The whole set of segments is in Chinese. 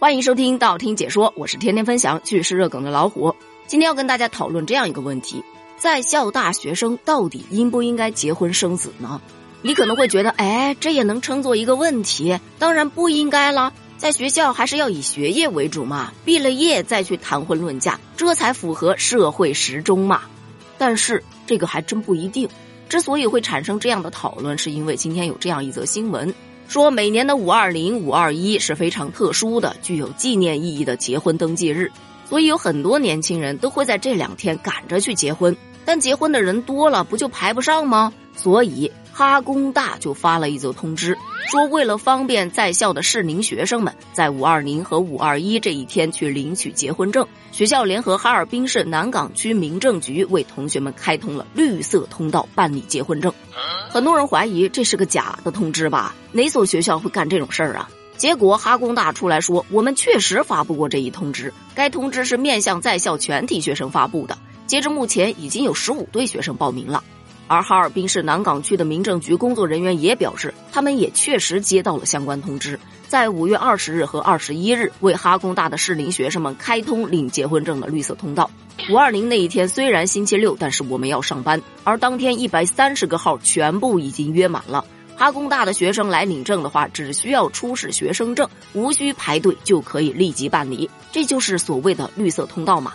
欢迎收听道听解说，我是天天分享趣事热梗的老虎。今天要跟大家讨论这样一个问题：在校大学生到底应不应该结婚生子呢？你可能会觉得，哎，这也能称作一个问题？当然不应该了。在学校还是要以学业为主嘛，毕了业再去谈婚论嫁，这才符合社会时钟嘛。但是这个还真不一定。之所以会产生这样的讨论，是因为今天有这样一则新闻。说每年的五二零、五二一是非常特殊的、具有纪念意义的结婚登记日，所以有很多年轻人都会在这两天赶着去结婚。但结婚的人多了，不就排不上吗？所以。哈工大就发了一则通知，说为了方便在校的适龄学生们在五二零和五二一这一天去领取结婚证，学校联合哈尔滨市南岗区民政局为同学们开通了绿色通道办理结婚证。很多人怀疑这是个假的通知吧？哪所学校会干这种事儿啊？结果哈工大出来说，我们确实发布过这一通知，该通知是面向在校全体学生发布的，截至目前已经有十五对学生报名了。而哈尔滨市南岗区的民政局工作人员也表示，他们也确实接到了相关通知，在五月二十日和二十一日为哈工大的适龄学生们开通领结婚证的绿色通道。五二零那一天虽然星期六，但是我们要上班，而当天一百三十个号全部已经约满了。哈工大的学生来领证的话，只需要出示学生证，无需排队就可以立即办理，这就是所谓的绿色通道嘛。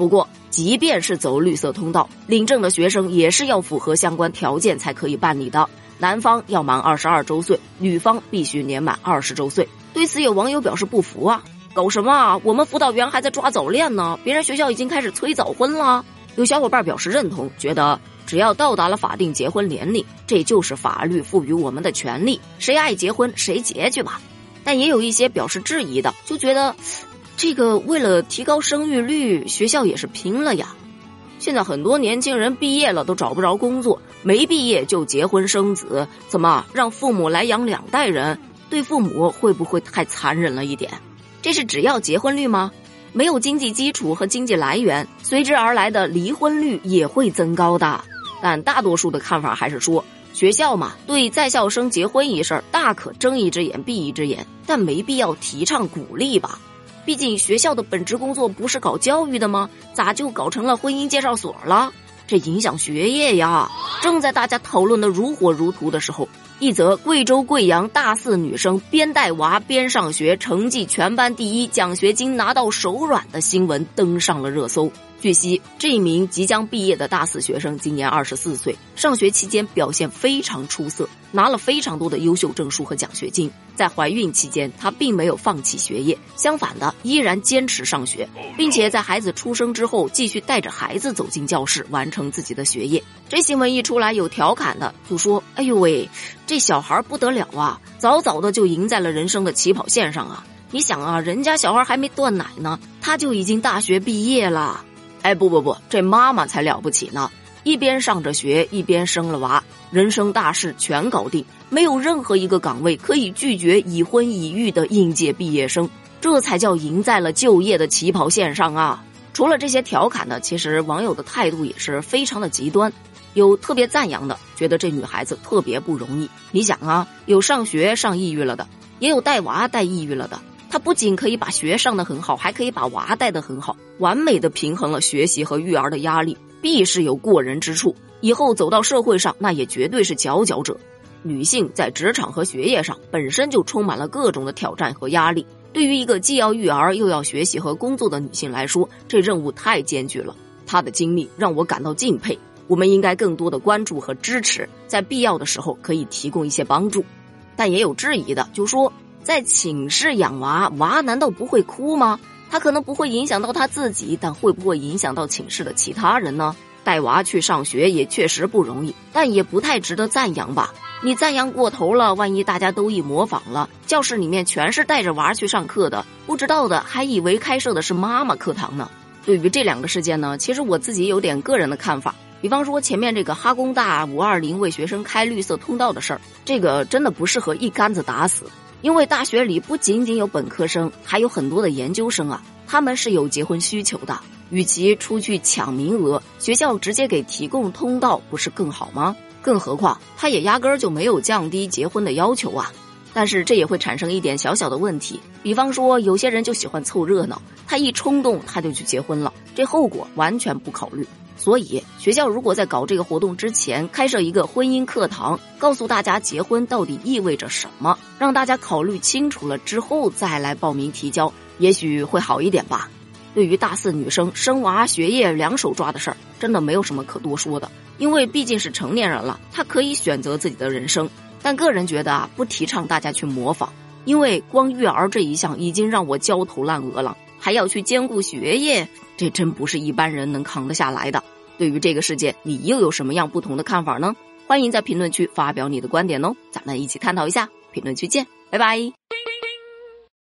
不过，即便是走绿色通道，领证的学生也是要符合相关条件才可以办理的。男方要满二十二周岁，女方必须年满二十周岁。对此，有网友表示不服啊，搞什么啊？我们辅导员还在抓早恋呢，别人学校已经开始催早婚了。有小伙伴表示认同，觉得只要到达了法定结婚年龄，这就是法律赋予我们的权利，谁爱结婚谁结去吧。但也有一些表示质疑的，就觉得。这个为了提高生育率，学校也是拼了呀。现在很多年轻人毕业了都找不着工作，没毕业就结婚生子，怎么让父母来养两代人？对父母会不会太残忍了一点？这是只要结婚率吗？没有经济基础和经济来源，随之而来的离婚率也会增高的。但大多数的看法还是说，学校嘛，对在校生结婚一事大可睁一只眼闭一只眼，但没必要提倡鼓励吧。毕竟学校的本职工作不是搞教育的吗？咋就搞成了婚姻介绍所了？这影响学业呀！正在大家讨论的如火如荼的时候，一则贵州贵阳大四女生边带娃边上学，成绩全班第一，奖学金拿到手软的新闻登上了热搜。据悉，这名即将毕业的大四学生今年二十四岁，上学期间表现非常出色，拿了非常多的优秀证书和奖学金。在怀孕期间，她并没有放弃学业，相反的，依然坚持上学，并且在孩子出生之后，继续带着孩子走进教室，完成自己的学业。这新闻一出来，有调侃的就说：“哎呦喂，这小孩不得了啊，早早的就赢在了人生的起跑线上啊！你想啊，人家小孩还没断奶呢，他就已经大学毕业了。”哎，不不不，这妈妈才了不起呢！一边上着学，一边生了娃，人生大事全搞定，没有任何一个岗位可以拒绝已婚已育的应届毕业生，这才叫赢在了就业的起跑线上啊！除了这些调侃的，其实网友的态度也是非常的极端，有特别赞扬的，觉得这女孩子特别不容易。你想啊，有上学上抑郁了的，也有带娃带抑郁了的。他不仅可以把学上得很好，还可以把娃带得很好，完美的平衡了学习和育儿的压力，必是有过人之处。以后走到社会上，那也绝对是佼佼者。女性在职场和学业上本身就充满了各种的挑战和压力，对于一个既要育儿又要学习和工作的女性来说，这任务太艰巨了。她的经历让我感到敬佩，我们应该更多的关注和支持，在必要的时候可以提供一些帮助。但也有质疑的，就说。在寝室养娃，娃难道不会哭吗？他可能不会影响到他自己，但会不会影响到寝室的其他人呢？带娃去上学也确实不容易，但也不太值得赞扬吧？你赞扬过头了，万一大家都一模仿了，教室里面全是带着娃去上课的，不知道的还以为开设的是妈妈课堂呢。对于这两个事件呢，其实我自己有点个人的看法。比方说前面这个哈工大五二零为学生开绿色通道的事儿，这个真的不适合一竿子打死。因为大学里不仅仅有本科生，还有很多的研究生啊，他们是有结婚需求的。与其出去抢名额，学校直接给提供通道，不是更好吗？更何况，他也压根儿就没有降低结婚的要求啊。但是这也会产生一点小小的问题，比方说有些人就喜欢凑热闹，他一冲动他就去结婚了，这后果完全不考虑。所以学校如果在搞这个活动之前开设一个婚姻课堂，告诉大家结婚到底意味着什么，让大家考虑清楚了之后再来报名提交，也许会好一点吧。对于大四女生生娃学业两手抓的事儿，真的没有什么可多说的，因为毕竟是成年人了，她可以选择自己的人生。但个人觉得啊，不提倡大家去模仿，因为光育儿这一项已经让我焦头烂额了，还要去兼顾学业，这真不是一般人能扛得下来的。对于这个世界，你又有什么样不同的看法呢？欢迎在评论区发表你的观点哦，咱们一起探讨一下。评论区见，拜拜。